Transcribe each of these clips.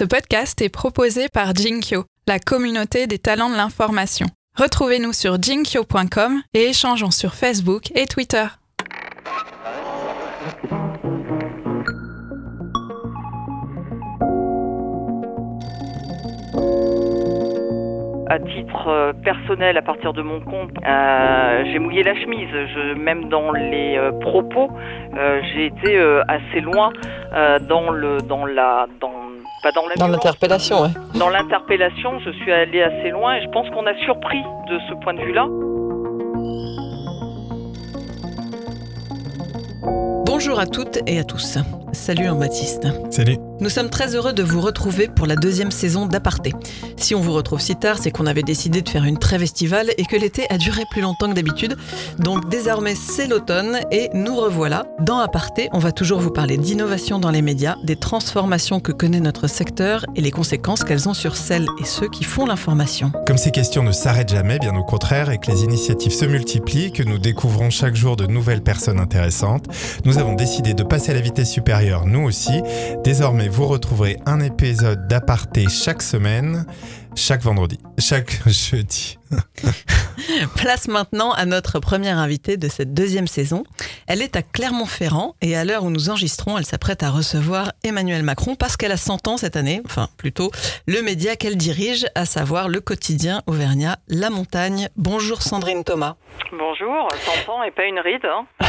Ce podcast est proposé par Jinkyo, la communauté des talents de l'information. Retrouvez-nous sur jinkyo.com et échangeons sur Facebook et Twitter. à titre euh, personnel, à partir de mon compte, euh, j'ai mouillé la chemise. Même dans les euh, propos, j'ai été assez loin dans le, la, pas dans la Dans violence, l'interpellation, ouais. dans l'interpellation, je suis allée assez loin et je pense qu'on a surpris de ce point de vue-là. Bonjour à toutes et à tous. Salut Jean-Baptiste. Salut. Nous sommes très heureux de vous retrouver pour la deuxième saison d'Aparté. Si on vous retrouve si tard, c'est qu'on avait décidé de faire une trêve estivale et que l'été a duré plus longtemps que d'habitude. Donc désormais c'est l'automne et nous revoilà. Dans Aparté, on va toujours vous parler d'innovation dans les médias, des transformations que connaît notre secteur et les conséquences qu'elles ont sur celles et ceux qui font l'information. Comme ces questions ne s'arrêtent jamais, bien au contraire, et que les initiatives se multiplient, que nous découvrons chaque jour de nouvelles personnes intéressantes, nous avons décidé de passer à la vitesse supérieure, nous aussi. Désormais, vous retrouverez un épisode d'aparté chaque semaine, chaque vendredi, chaque jeudi. Place maintenant à notre première invitée de cette deuxième saison. Elle est à Clermont-Ferrand et à l'heure où nous enregistrons, elle s'apprête à recevoir Emmanuel Macron parce qu'elle a 100 ans cette année, enfin plutôt le média qu'elle dirige, à savoir le quotidien auvergnat La Montagne. Bonjour Sandrine Thomas. Bonjour, 100 ans et pas une ride, hein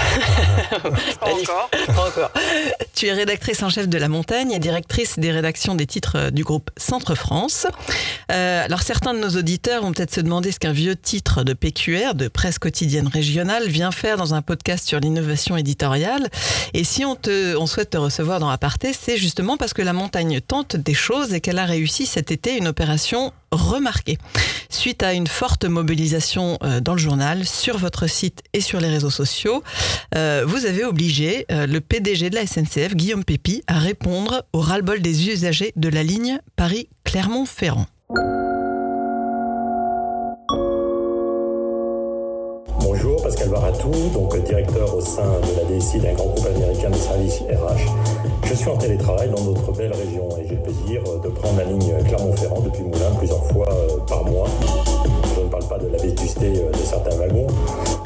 Pas encore. Pas encore. Tu es rédactrice en chef de La Montagne et directrice des rédactions des titres euh, du groupe Centre France. Euh, alors certains de nos auditeurs vont peut-être se demander ce qu'un vieux titre de PQR, de presse quotidienne régionale, vient faire dans un podcast sur l'innovation éditoriale. Et si on, te, on souhaite te recevoir dans Aparté, c'est justement parce que La Montagne tente des choses et qu'elle a réussi cet été une opération remarquée. Suite à une forte mobilisation euh, dans le journal, sur votre site et sur les réseaux sociaux, vous avez obligé le PDG de la SNCF, Guillaume Pépi, à répondre au ras-le-bol des usagers de la ligne Paris-Clermont-Ferrand. Bonjour, Pascal Baratou, donc directeur au sein de la DSI d'un grand groupe américain de services RH. Je suis en télétravail dans notre belle région et j'ai le plaisir de prendre la ligne Clermont-Ferrand depuis Moulins plusieurs fois euh, par mois. De la vétusté euh, de certains wagons,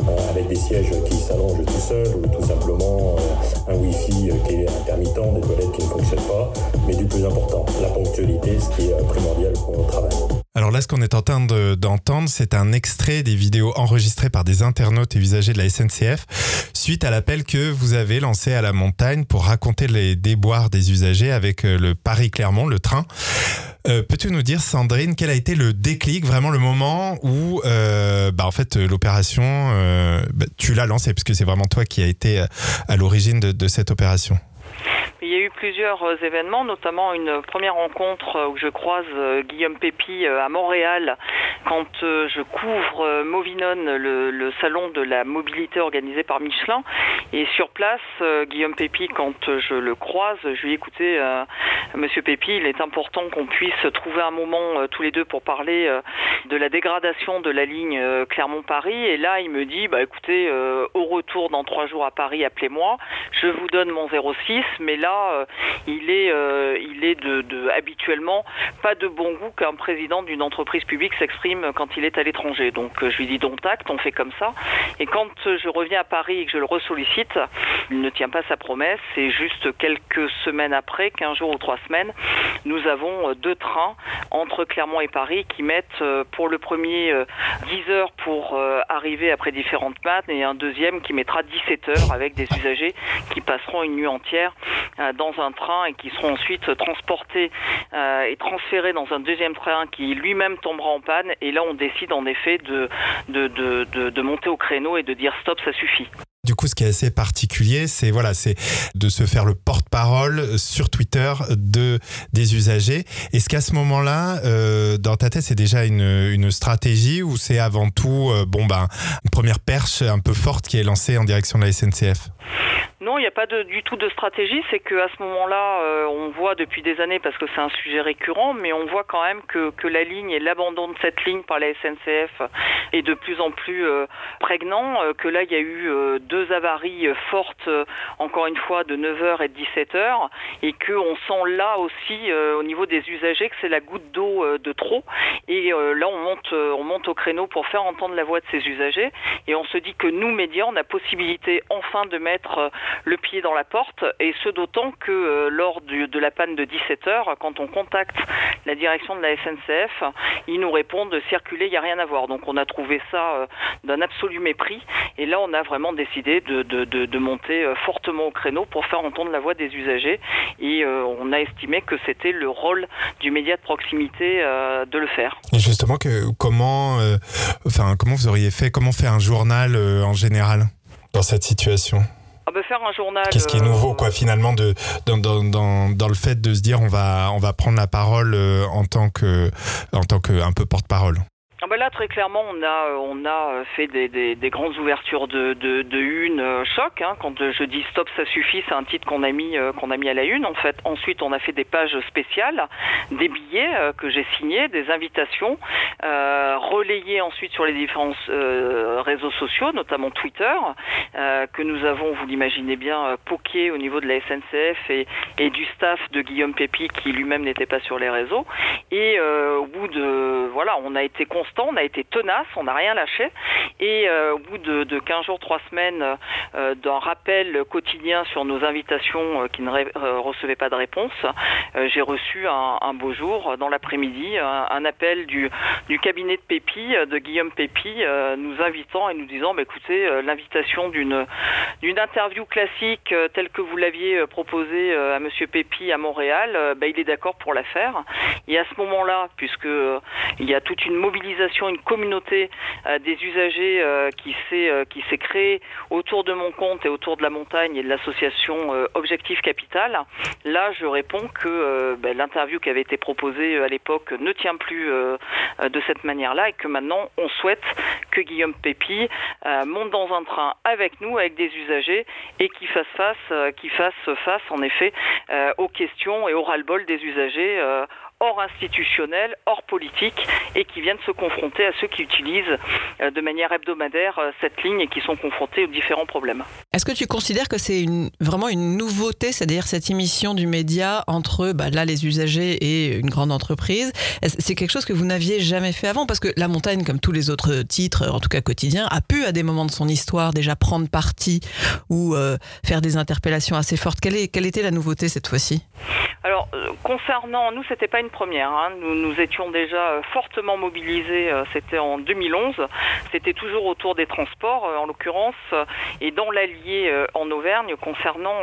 euh, avec des sièges qui s'allongent tout seuls ou tout simplement euh, un Wi-Fi qui est intermittent, des toilettes qui ne fonctionnent pas, mais du plus important, la ponctualité, ce qui est primordial pour notre travail. Alors là, ce qu'on est en train de- d'entendre, c'est un extrait des vidéos enregistrées par des internautes et usagers de la SNCF suite à l'appel que vous avez lancé à la montagne pour raconter les déboires des usagers avec le Paris-Clermont, le train. Euh, Peux-tu nous dire, Sandrine, quel a été le déclic, vraiment le moment où, euh, bah, en fait, euh, l'opération, euh, bah, tu l'as lancée, puisque c'est vraiment toi qui a été à l'origine de cette opération? Il y a eu plusieurs euh, événements, notamment une première rencontre euh, où je croise euh, Guillaume Pépi à Montréal quand je couvre Movinone, le, salon de la mobilité organisé par Michelin. Et sur place, Guillaume Pépi, quand je le croise, je lui ai écouté, Monsieur Pépi, il est important qu'on puisse trouver un moment tous les deux pour parler de la dégradation de la ligne Clermont-Paris. Et là, il me dit, bah écoutez, au retour dans trois jours à Paris, appelez-moi. Je vous donne mon 06, mais là, euh, il est, euh, il est habituellement pas de bon goût qu'un président d'une entreprise publique s'exprime quand il est à l'étranger. Donc euh, je lui dis donc tact, on fait comme ça. Et quand je reviens à Paris et que je le ressollicite, il ne tient pas sa promesse. Et juste quelques semaines après, 15 jours ou trois semaines, nous avons deux trains entre Clermont et Paris qui mettent pour le premier euh, 10 heures pour arriver après différentes pannes et un deuxième qui mettra 17 heures avec des usagers qui passeront une nuit entière dans un train et qui seront ensuite transportés euh, et transférés dans un deuxième train qui lui-même tombera en panne. Et là, on décide en effet de, de, de, de, monter au créneau et de dire stop, ça suffit. Du coup, ce qui est assez particulier, c'est voilà, c'est de se faire le porte-parole sur Twitter de des usagers. Est-ce qu'à ce moment-là, euh, dans ta tête, c'est déjà une, une stratégie ou c'est avant tout, euh, bon ben, une première perche un peu forte qui est lancée en direction de la SNCF Non, il n'y a pas de, du tout de stratégie. C'est qu'à ce moment-là, euh, on voit depuis des années, parce que c'est un sujet récurrent, mais on voit quand même que, la ligne et l'abandon de cette ligne par la SNCF est de plus en plus euh, prégnant. euh, que là, il y a eu deux avaries fortes, encore une fois, de 9h et de 17h, et qu'on sent là aussi, au niveau des usagers, que c'est la goutte d'eau de trop. Et là, on monte, on monte au créneau pour faire entendre la voix de ces usagers, et on se dit que nous, médias, on a possibilité enfin de mettre le pied dans la porte, et ce d'autant que euh, lors de la panne de 17h, quand on contacte la direction de la SNCF, ils nous répondent circuler, il n'y a rien à voir. Donc on a trouvé ça euh, d'un absolu mépris, et là on a vraiment décidé de, monter euh, fortement au créneau pour faire entendre la voix des usagers, et on a estimé que c'était le rôle du média de proximité de le faire. Et justement, comment, enfin, comment vous auriez fait, comment faire un journal en général dans cette situation? Ah ben, faire un journal. Qu'est-ce qui est euh, nouveau, quoi, finalement, de, dans, dans, dans, dans le fait de se dire on va, on va prendre la parole euh, en tant que, en tant que un peu porte-parole Là très clairement on a euh, euh, fait des, des, des grandes ouvertures de, une euh, choc hein. quand je dis stop ça suffit c'est un titre qu'on a mis à la une en fait ensuite on a fait des pages spéciales des billets que j'ai signés des invitations relayées ensuite sur les différents réseaux sociaux notamment Twitter que nous avons vous l'imaginez bien poké au niveau de la SNCF et, du staff de Guillaume Pépi qui lui-même n'était pas sur les réseaux et au bout de voilà, on a été on a été tenace, on n'a rien lâché. Et euh, au bout de, de 15 jours, 3 semaines euh, d'un rappel quotidien sur nos invitations euh, qui ne recevaient pas de réponse, j'ai reçu un, beau jour dans l'après-midi un, appel du, cabinet de Pépi, de Guillaume Pépi, nous invitant et nous disant, bah, écoutez, l'invitation d'une interview classique telle que vous l'aviez proposée à Monsieur Pépi à Montréal, bah, il est d'accord pour la faire. Et à ce moment-là, puisque il y a toute une mobilisation, une communauté euh, des usagers euh, qui s'est euh, qui s'est créée autour de mon compte et autour de la montagne et de l'association Objectif Capital, là je réponds que ben, l'interview qui avait été proposée à l'époque ne tient plus de cette manière-là et que maintenant on souhaite que Guillaume Pépi monte dans un train avec nous, avec des usagers et qui fasse face, euh, qui fasse face en effet aux questions et au ras-le-bol des usagers. Hors institutionnel, hors politique, et qui viennent se confronter à ceux qui utilisent euh, de manière hebdomadaire euh, cette ligne et qui sont confrontés aux différents problèmes. Est-ce que tu considères que c'est une, vraiment une nouveauté, c'est-à-dire cette émission du média entre bah, là les usagers et une grande entreprise? C'est quelque chose que vous n'aviez jamais fait avant? Parce que La Montagne, comme tous les autres titres, en tout cas quotidiens, a pu à des moments de son histoire déjà prendre parti ou euh, faire des interpellations assez fortes. Quelle, est, quelle était la nouveauté cette fois-ci? Alors, euh, concernant, nous, c'était pas une première. hein. Nous, nous étions déjà euh, fortement mobilisés. euh, C'était en 2011. C'était toujours autour des transports, euh, en l'occurrence, et dans l'Allier en Auvergne, concernant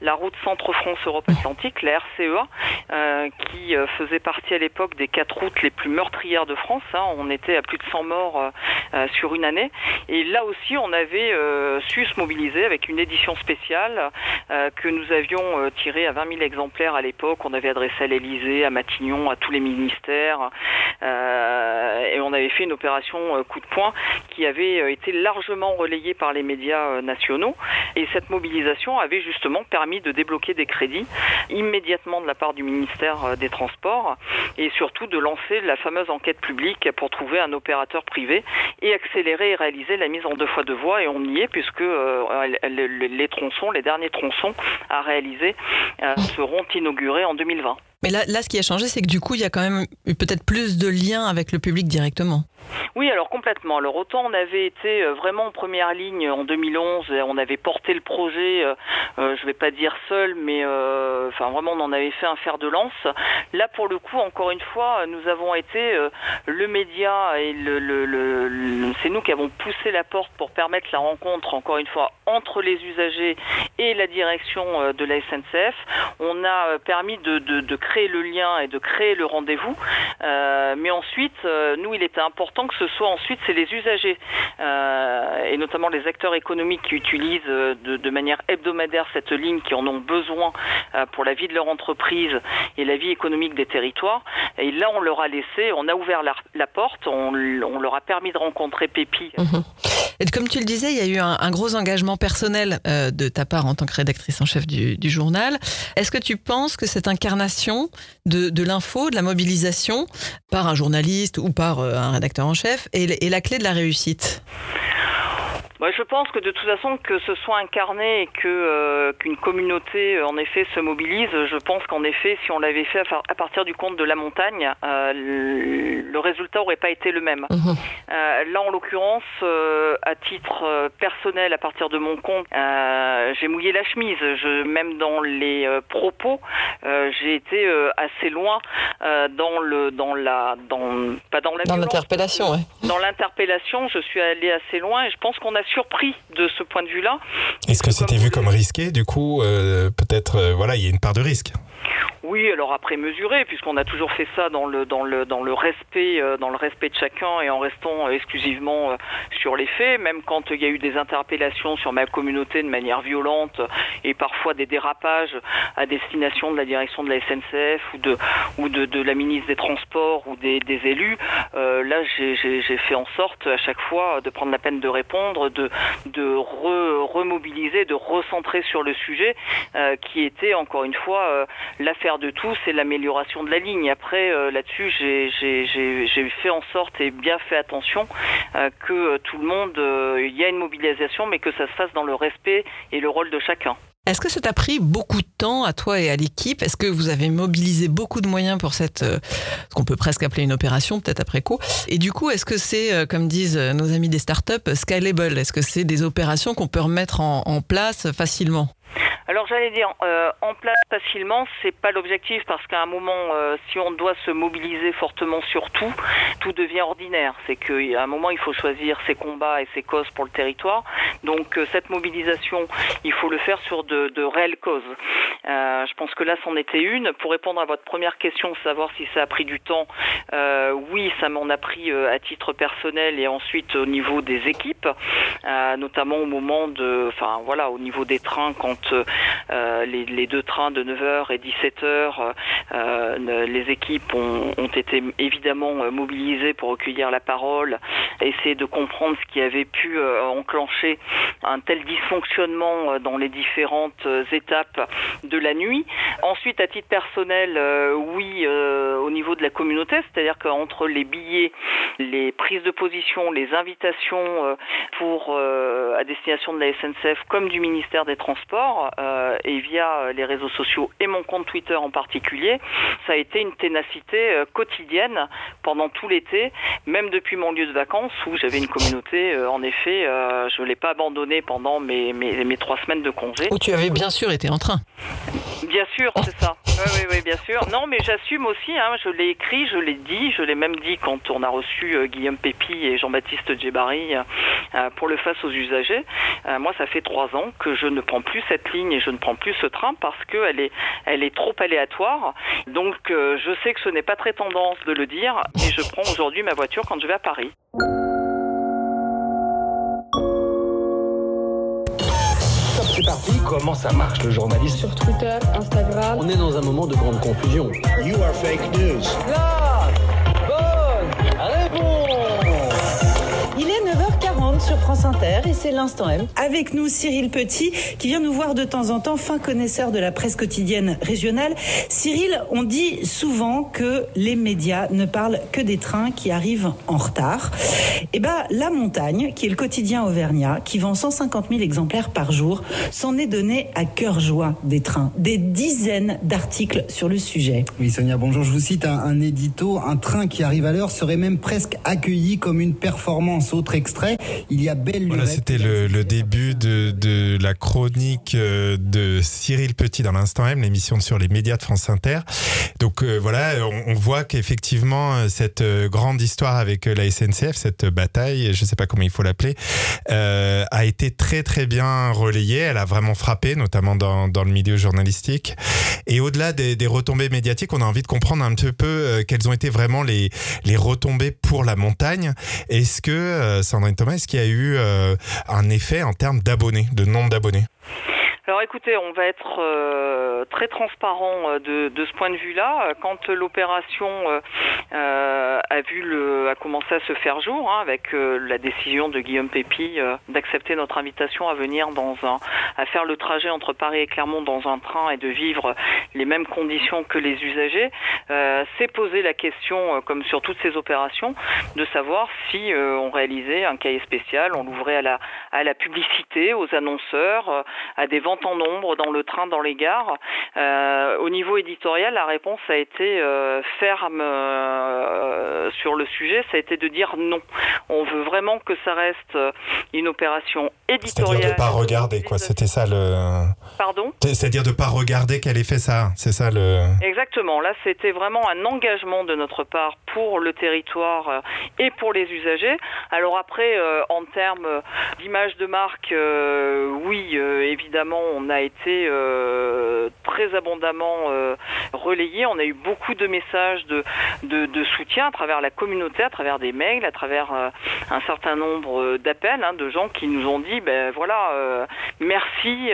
la route Centre-France Europe-Atlantique, la RCEA, qui faisait partie à l'époque des quatre routes les plus meurtrières de France. hein. On était à plus de 100 morts sur une année. Et là aussi, on avait su se mobiliser avec une édition spéciale que nous avions tirée à 20 000 exemplaires à l'époque. On avait adressé à l'Elysée, à Matignon, à tous les ministères. Euh, et on avait fait une opération euh, coup de poing qui avait euh, été largement relayée par les médias nationaux. Et cette mobilisation avait justement permis de débloquer des crédits immédiatement de la part du ministère des Transports et surtout de lancer la fameuse enquête publique pour trouver un opérateur privé et accélérer et réaliser la mise en deux fois deux voies. Et on y est puisque les, tronçons, les derniers tronçons à réaliser seront inaugurés en 2020. Mais là, là, ce qui a changé, c'est que du coup, il y a quand même eu peut-être plus de liens avec le public directement. Oui, alors complètement. Alors autant on avait été euh, vraiment en première ligne en 2011, et on avait porté le projet, euh, euh, je vais pas dire seul, mais euh, enfin vraiment on en avait fait un fer de lance. Là pour le coup, encore une fois, nous avons été euh, le média et c'est nous qui avons poussé la porte pour permettre la rencontre, encore une fois, entre les usagers et la direction euh, de la SNCF. On a euh, permis de, de- créer le lien et de créer le rendez-vous. Euh, mais ensuite, euh, nous, il était important que ce soit ensuite, c'est les usagers euh, et notamment les acteurs économiques qui utilisent euh, de, manière hebdomadaire cette ligne, qui en ont besoin euh, pour la vie de leur entreprise et la vie économique des territoires. Et là, on leur a laissé, on a ouvert la, porte, on, leur a permis de rencontrer Pépi. Et comme tu le disais, il y a eu un, gros engagement personnel de ta part en tant que rédactrice en chef du, journal. Est-ce que tu penses que cette incarnation de, l'info, de la mobilisation par un journaliste ou par un rédacteur en chef est la clé de la réussite? Je pense que de toute façon, que ce soit incarné et que euh, qu'une communauté euh, en effet se mobilise, je pense qu'en effet, si on l'avait fait à, partir du compte de la montagne, euh, le résultat aurait pas été le même. Mhm. là, en l'occurrence, à titre personnel, à partir de mon compte, j'ai mouillé la chemise. Je, même dans les propos, j'ai été assez loin dans le dans la dans pas dans la dans l'interpellation, ouais. Dans l'interpellation, je suis allé assez loin et je pense qu'on a surpris de ce point de vue-là. Est-ce que c'était vu comme risqué Du coup, euh, peut-être, euh, voilà, il y a une part de risque. Oui, alors après mesurer, puisqu'on a toujours fait ça dans le dans le dans le respect euh, dans le respect de chacun et en restant exclusivement euh, sur les faits, même quand il y a eu des interpellations sur ma communauté de manière violente et parfois des dérapages à destination de la direction de la SNCF ou de ou de, de la ministre des Transports ou des, des élus, euh, là j'ai fait en sorte à chaque fois de prendre la peine de répondre, de de remobiliser, de recentrer sur le sujet qui était encore une fois l'affaire de tout, c'est l'amélioration de la ligne. Après, euh, là-dessus, j'ai fait en sorte et bien fait attention euh, que tout le monde, euh, il y a une mobilisation, mais que ça se fasse dans le respect et le rôle de chacun. Est-ce que ça t'a pris beaucoup de temps à toi et à l'équipe? Est-ce que vous avez mobilisé beaucoup de moyens pour cette, ce qu'on peut presque appeler une opération, peut-être après coup? Et du coup, est-ce que c'est, comme disent nos amis des startups, scalable? Est-ce que c'est des opérations qu'on peut remettre en place facilement? Alors j'allais dire euh, en place facilement, c'est pas l'objectif parce qu'à un moment, euh, si on doit se mobiliser fortement sur tout, tout devient ordinaire. C'est qu'à un moment, il faut choisir ses combats et ses causes pour le territoire. Donc euh, cette mobilisation, il faut le faire sur de, de réelles causes. je pense que là, c'en était une. Pour répondre à votre première question, savoir si ça a pris du temps, oui, ça m'en a pris à titre personnel et ensuite au niveau des équipes, notamment au moment de, enfin voilà, au niveau des trains quand euh, les, deux trains de 9h et 17h, euh, les équipes ont, été évidemment euh, mobilisées pour recueillir la parole, essayer de comprendre ce qui avait pu enclencher un tel dysfonctionnement dans les différentes étapes de la nuit. Ensuite, à titre personnel, oui, au niveau de la communauté, c'est-à-dire qu'entre les billets, les prises de position, les invitations pour à destination de la SNCF comme du ministère des Transports, euh, et via euh, les réseaux sociaux et mon compte Twitter en particulier, ça a été une ténacité euh, quotidienne pendant tout l'été, même depuis mon lieu de vacances où j'avais une communauté. en effet, je ne l'ai pas abandonné pendant mes, mes, mes, trois semaines de congé. Où tu avais bien sûr été en train. Bien sûr, c'est ça. Oui, oui, oui, bien sûr. Non, mais j'assume aussi. Hein, je l'ai écrit, je l'ai dit, je l'ai même dit quand on a reçu Guillaume Pépi et Jean-Baptiste Djebari pour le face aux usagers. moi, ça fait trois ans que je ne prends plus cette ligne et je ne prends plus ce train parce qu'elle est, elle est trop aléatoire. Donc euh, je sais que ce n'est pas très tendance de le dire et je prends aujourd'hui ma voiture quand je vais à Paris. C'est parti. Comment ça marche le journalisme Sur Twitter, Instagram. On est dans un moment de grande confusion. You are fake news. Là France Inter et c'est l'instant M. Avec nous Cyril Petit qui vient nous voir de temps en temps, fin connaisseur de la presse quotidienne régionale. Cyril, on dit souvent que les médias ne parlent que des trains qui arrivent en retard. Eh ben, La Montagne, qui est le quotidien auvergnat, qui vend 150 000 exemplaires par jour, s'en est donné à cœur joie des trains. Des dizaines d'articles sur le sujet. Oui, Sonia, bonjour. Je vous cite un, un édito. Un train qui arrive à l'heure serait même presque accueilli comme une performance autre extrait, il y a belle Voilà, c'était le, début de, de, la chronique euh, de Cyril Petit dans l'instant M, l'émission sur les médias de France Inter. Donc euh, voilà, on, voit qu'effectivement euh, cette grande histoire avec la SNCF, cette bataille, je ne sais pas comment il faut l'appeler, euh, a été très très bien relayée. Elle a vraiment frappé, notamment dans, dans le milieu journalistique. Et au-delà des, des, retombées médiatiques, on a envie de comprendre un petit peu quelles ont été vraiment les, les retombées pour la montagne. Est-ce que Sandrine Thomas, est-ce qu'il y a eu euh, un effet en termes d'abonnés, de nombre d'abonnés? Alors écoutez, on va être euh, très transparent de, de, ce point de vue-là. Quand l'opération a vu le, a commencé à se faire jour, hein, avec la décision de Guillaume Pépi d'accepter notre invitation à venir dans un, à faire le trajet entre Paris et Clermont dans un train et de vivre les mêmes conditions que les usagers, s'est posé la question, comme sur toutes ces opérations, de savoir si on réalisait un cahier spécial, on l'ouvrait à la, à la publicité, aux annonceurs, à des ventes en nombre dans le train, dans les gares. Euh, au niveau éditorial, la réponse a été euh, ferme euh, sur le sujet, ça a été de dire non. On veut vraiment que ça reste une opération éditoriale. C'est-à-dire de pas regarder, quoi. C'était ça le. Pardon? C'est-à-dire de pas regarder quel effet ça. C'est ça le. Exactement. Là, c'était vraiment un engagement de notre part pour le territoire et pour les usagers. Alors après, en termes d'image de marque, oui, évidemment, on a été très abondamment relayé. On a eu beaucoup de messages de, soutien à travers la communauté, à travers des mails, à travers un certain nombre d'appels hein, de gens qui nous ont dit, ben voilà, merci,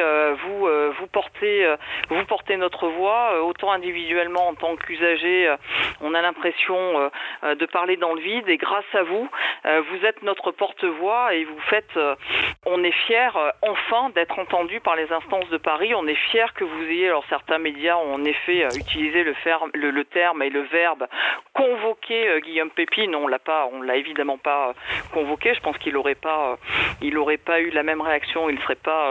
vous portez notre voix, autant individuellement en tant qu'usager, on a l'impression de parler dans le vide et grâce à vous, vous êtes notre porte-voix et vous faites, on est fiers enfin d'être entendu par les instances de Paris. On est fiers que vous ayez, alors certains médias ont en effet utilisé le, le, terme et le verbe convoquer Guillaume Pépi. Non, on l'a pas, on l'a évidemment pas convoqué. Je pense qu'il n'aurait pas, il aurait pas eu la même réaction. Il ne serait pas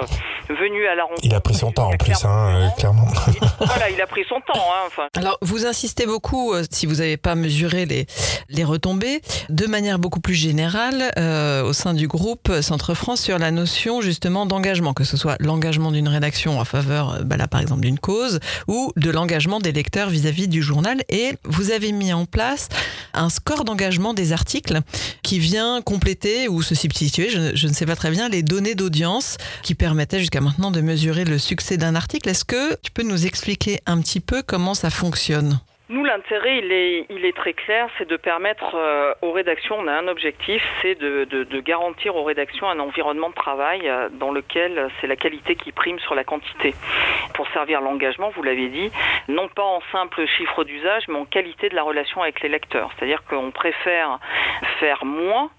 venu à la rencontre. Il a pris son temps en plus, hein, clairement. voilà, il a pris son temps. Hein. Alors, vous insistez beaucoup, si vous n'avez pas mesuré les, les retombées, de manière beaucoup plus générale, euh, au sein du groupe Centre France, sur la notion justement d'engagement, que ce soit l'engagement d'une rédaction en faveur, bah là par exemple, d'une cause, ou de l'engagement des lecteurs vis-à-vis du journal. Et vous avez mis en place un score d'engagement des articles qui vient compléter ou se substituer, je, je ne sais pas très bien, les données d'audience qui permettaient jusqu'à maintenant de mesurer le succès d'un article. Est-ce que tu peux nous expliquer un petit peu comment ça fonctionne nous, l'intérêt, il est, très clair, c'est de permettre euh, aux rédactions, on a un objectif, c'est de, garantir aux rédactions un environnement de travail euh, dans lequel c'est la qualité qui prime sur la quantité. Pour servir l'engagement, vous l'avez dit, non pas en simple chiffre d'usage, mais en qualité de la relation avec les lecteurs. C'est-à-dire qu'on préfère faire moins,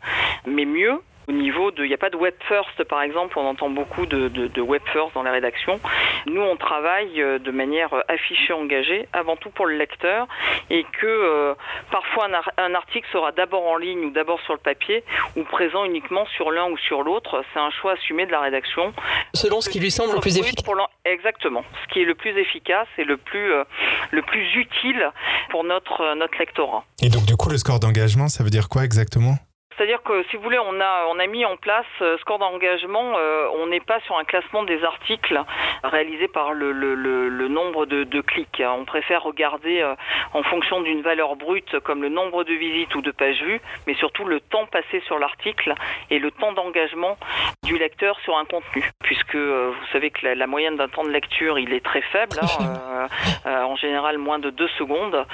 mais mieux, au niveau de, il n'y a pas de web first par exemple, on entend beaucoup de, de, web first dans la rédaction. Nous, on travaille euh, de manière affichée, engagée, avant tout pour le lecteur, et que euh, parfois un, article sera d'abord en ligne ou d'abord sur le papier, ou présent uniquement sur l'un ou sur l'autre. C'est un choix assumé de la rédaction. Selon ce qui lui semble le plus efficace. Exactement. Ce qui est le plus efficace et le plus, euh, le plus utile pour notre, notre lectorat. Et donc, du coup, le score d'engagement, ça veut dire quoi exactement? C'est-à-dire que si vous voulez, on a, on a mis en place euh, score d'engagement, euh, on n'est pas sur un classement des articles réalisé par le, le, le, nombre de, de, clics. On préfère regarder euh, en fonction d'une valeur brute comme le nombre de visites ou de pages vues, mais surtout le temps passé sur l'article et le temps d'engagement du lecteur sur un contenu. Puisque vous savez que la, moyenne d'un temps de lecture, il est très faible, hein, en général moins de deux secondes.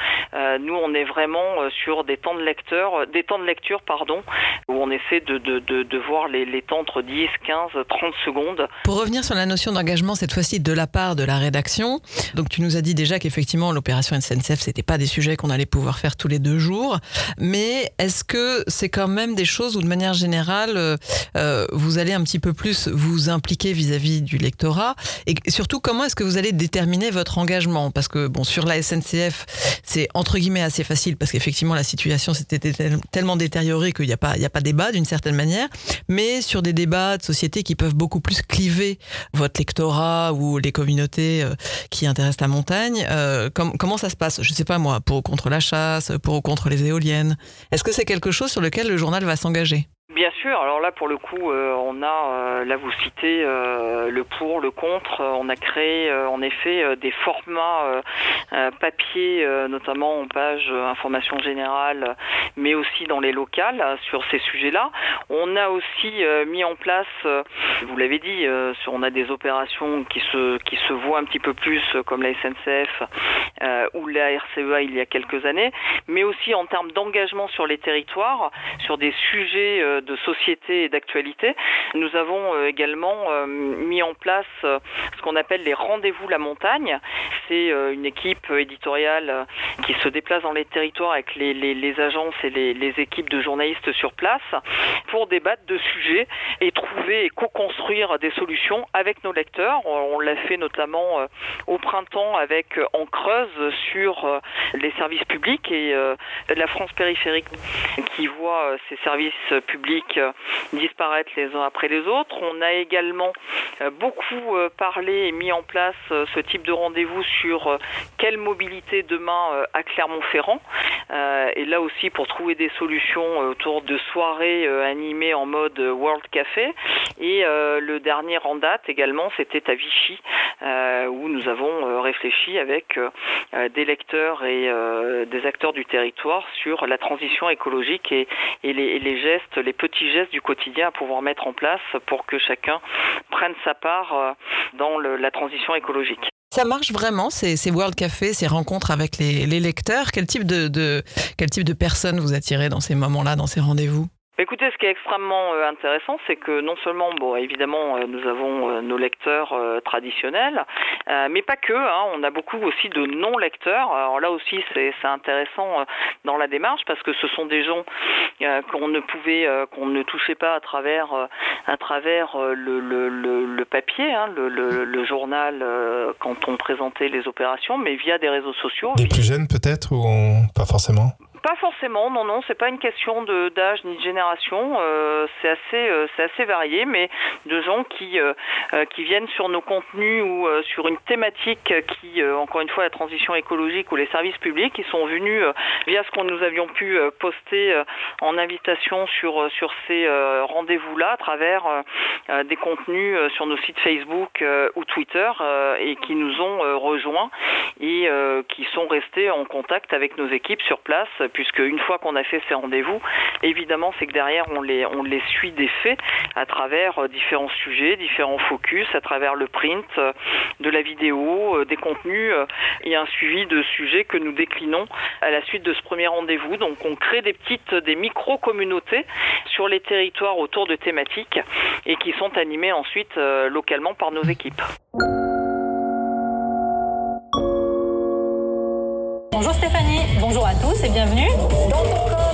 nous, on est vraiment sur des temps de lecteur, des temps de lecture, pardon, où on essaie de, de, de, voir les, les, temps entre 10, 15, 30 secondes. Pour revenir sur la notion d'engagement, cette fois-ci de la part de la rédaction, donc tu nous as dit déjà qu'effectivement l'opération SNCF, c'était pas des sujets qu'on allait pouvoir faire tous les deux jours, mais est-ce que c'est quand même des choses où de manière générale, euh, vous allez un petit peu plus vous impliquer vis-à-vis du lectorat et surtout comment est-ce que vous allez déterminer votre engagement? Parce que bon, sur la SNCF, c'est entre guillemets assez facile parce qu'effectivement la situation s'était tellement détériorée qu'il n'y a pas il n'y a pas débat d'une certaine manière, mais sur des débats de société qui peuvent beaucoup plus cliver votre lectorat ou les communautés euh, qui intéressent la montagne, euh, comment ça se passe? Je sais pas moi, pour ou contre la chasse, pour ou contre les éoliennes. Est-ce que c'est quelque chose sur lequel le journal va s'engager? Bien sûr. Alors là, pour le coup, euh, on a, euh, là vous citez euh, le pour, le contre. On a créé en effet des formats papier, notamment en page information générale, mais aussi dans les locales sur ces sujets-là. On a aussi mis en place, vous l'avez dit, on a des opérations qui se qui se voient un petit peu plus comme la SNCF ou la RCEA il y a quelques années, mais aussi en termes d'engagement sur les territoires, sur des sujets de société et d'actualité. Nous avons également mis en place ce qu'on appelle les rendez-vous la montagne. C'est une équipe éditoriale qui se déplace dans les territoires avec les, agences et les, les, équipes de journalistes sur place pour débattre de sujets et trouver et co-construire des solutions avec nos lecteurs. On l'a fait notamment au printemps avec En Creuse sur les services publics et la France périphérique qui voit ses services publics disparaître les uns après les autres. On a également beaucoup parlé et mis en place ce type de rendez-vous sur quelle mobilité demain à Clermont-Ferrand. et là aussi pour trouver des solutions autour de soirées animées en mode World Café. Et le dernier en date également, c'était à Vichy, où nous avons réfléchi avec des lecteurs et des acteurs du territoire sur la transition écologique et, les, gestes, les petits gestes du quotidien à pouvoir mettre en place pour que chacun prenne sa part dans la transition écologique. Ça marche vraiment, ces, World Café, ces rencontres avec les, lecteurs? Quel type de, quel type de personnes vous attirez dans ces moments-là, dans ces rendez-vous? Écoutez, ce qui est extrêmement euh, intéressant, c'est que non seulement, bon, évidemment, euh, nous avons euh, nos lecteurs traditionnels, mais pas que. Hein, on a beaucoup aussi de non-lecteurs. Alors là aussi, c'est intéressant dans la démarche parce que ce sont des gens qu'on ne pouvait, qu'on ne touchait pas à travers, à travers le, le, le, papier, hein, le, le, journal, quand on présentait les opérations, mais via des réseaux sociaux. Des plus jeunes peut-être ou pas forcément? Pas forcément, non, non, c'est pas une question d'âge ni de génération. Euh, c'est assez, euh, c'est assez varié, mais de gens qui euh, qui viennent sur nos contenus ou sur une thématique qui, encore une fois, la transition écologique ou les services publics, qui sont venus via ce qu'on nous avions pu poster en invitation sur sur ces rendez-vous-là à travers des contenus sur nos sites Facebook ou Twitter et qui nous ont rejoints et qui sont restés en contact avec nos équipes sur place puisque une fois qu'on a fait ces rendez-vous, évidemment, c'est que derrière, on les, suit des faits à travers euh, différents sujets, différents focus, à travers le print, euh, de la vidéo, euh, des contenus et un suivi de sujets que nous déclinons à la suite de ce premier rendez-vous. Donc, on crée des petites, des micro-communautés sur les territoires autour de thématiques et qui sont animées ensuite localement par nos équipes. Bonjour Stéphanie, bonjour à tous et bienvenue dans ton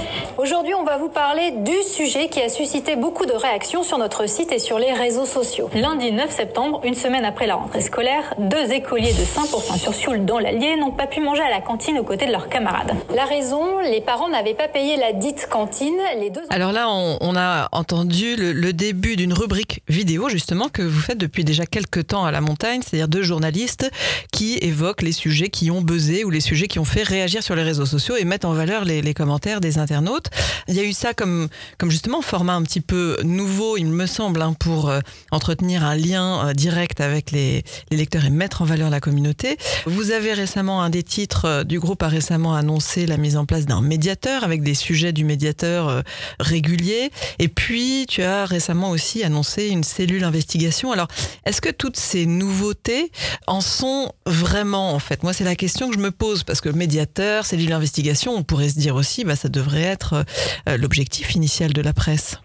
Aujourd'hui, on va vous parler du sujet qui a suscité beaucoup de réactions sur notre site et sur les réseaux sociaux. Lundi 9 septembre, une semaine après la rentrée scolaire, deux écoliers de 5% sur Sioule dans l'Allier n'ont pas pu manger à la cantine aux côtés de leurs camarades. La raison, les parents n'avaient pas payé la dite cantine. Les deux Alors là, on, a entendu le, début d'une rubrique vidéo justement que vous faites depuis déjà quelques temps à la montagne, c'est-à-dire deux journalistes qui évoquent les sujets qui ont buzzé ou les sujets qui ont fait réagir sur les réseaux sociaux et mettent en valeur les, les commentaires des internautes. Il y a eu ça comme, comme justement format un petit peu nouveau, il me semble, hein, pour euh, entretenir un lien euh, direct avec les, lecteurs et mettre en valeur la communauté. Vous avez récemment, un des titres euh, du groupe a récemment annoncé la mise en place d'un médiateur avec des sujets du médiateur réguliers. Et puis, tu as récemment aussi annoncé une cellule investigation. Alors, est-ce que toutes ces nouveautés en sont vraiment, en fait? Moi, c'est la question que je me pose parce que médiateur, cellule d'investigation, on pourrait se dire aussi, bah, ça devrait être l'objectif initial de la presse.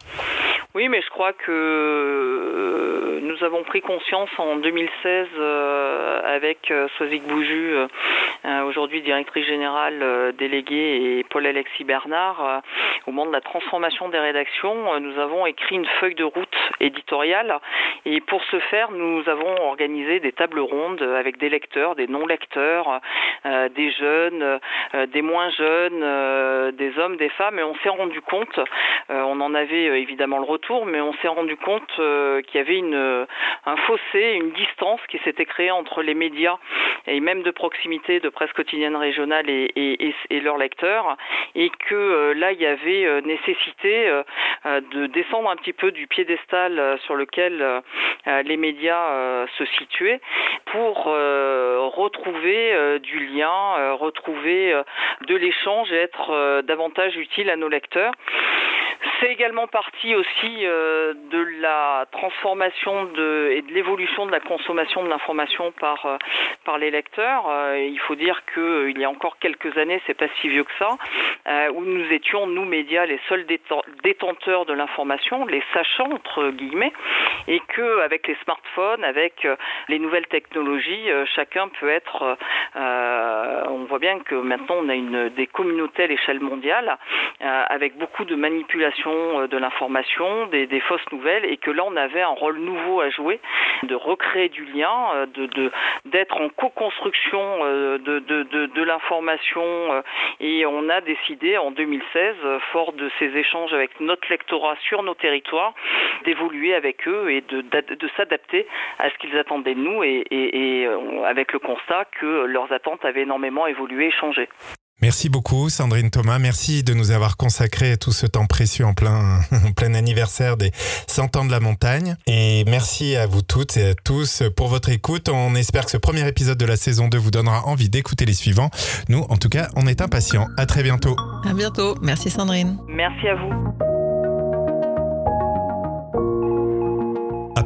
Oui, mais je crois que euh, nous avons pris conscience en 2016 euh, avec Sozik Bouju, aujourd'hui directrice générale déléguée, et Paul-Alexis Bernard, au moment de la transformation des rédactions, nous avons écrit une feuille de route éditoriale. Et pour ce faire, nous avons organisé des tables rondes avec des lecteurs, des non-lecteurs, des jeunes, des moins jeunes, des hommes, des femmes, et on s'est rendu compte, on en avait évidemment le retour, mais on s'est rendu compte euh, qu'il y avait une, un fossé, une distance qui s'était créée entre les médias et même de proximité de presse quotidienne régionale et, leurs lecteurs, et que euh, là il y avait euh, nécessité de descendre un petit peu du piédestal sur lequel les médias se situaient pour retrouver du lien, retrouver de l'échange et être davantage utile à nos lecteurs. C'est également partie aussi euh, de la transformation et de l'évolution de la consommation de l'information par, euh, par les lecteurs. Euh, il faut dire qu'il y a encore quelques années, c'est pas si vieux que ça, où nous étions, nous médias, les seuls détenteurs de l'information, les sachants, entre guillemets, et que avec les smartphones, avec les nouvelles technologies, chacun peut être... on voit bien que maintenant on a une, des communautés à l'échelle mondiale, avec beaucoup de manipulation euh, de l'information, des, fausses nouvelles, et que là on avait un rôle nouveau à jouer, de recréer du lien, euh, de d'être en co-construction euh, de, de, l'information, et on a décidé en 2016, fort de ces échanges avec notre lectorat sur nos territoires, d'évoluer avec eux et de, de s'adapter à ce qu'ils attendaient de nous, et avec le constat que leurs attentes avaient énormément évolué et changé. Merci beaucoup Sandrine Thomas, merci de nous avoir consacré tout ce temps précieux en plein, en plein anniversaire des 100 ans de la montagne. Et merci à vous toutes et à tous pour votre écoute. On espère que ce premier épisode de la saison 2 vous donnera envie d'écouter les suivants. Nous, en tout cas, on est impatients. À très bientôt. À bientôt. Merci Sandrine. Merci à vous.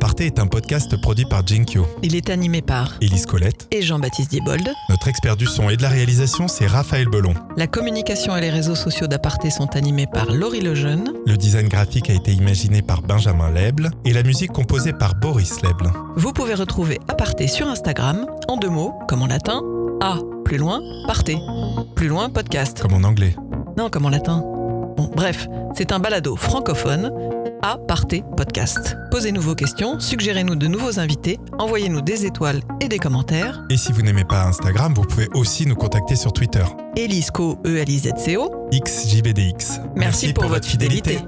Aparté est un podcast produit par Jinkyo. Il est animé par Élise Colette et Jean-Baptiste Diebold. Notre expert du son et de la réalisation, c'est Raphaël Belon. La communication et les réseaux sociaux d'Aparté sont animés par Laurie Lejeune. Le design graphique a été imaginé par Benjamin Leble et la musique composée par Boris Leble. Vous pouvez retrouver Aparté sur Instagram en deux mots, comme en latin, A, plus loin, Parté. Plus loin, podcast. Comme en anglais. Non, comme en latin. Bon, bref, c'est un balado francophone à Partez Podcast. Posez-nous vos questions, suggérez-nous de nouveaux invités, envoyez-nous des étoiles et des commentaires. Et si vous n'aimez pas Instagram, vous pouvez aussi nous contacter sur Twitter. Elisco, E-L-I-Z-C-O. XJBDX. Merci, pour, votre fidélité.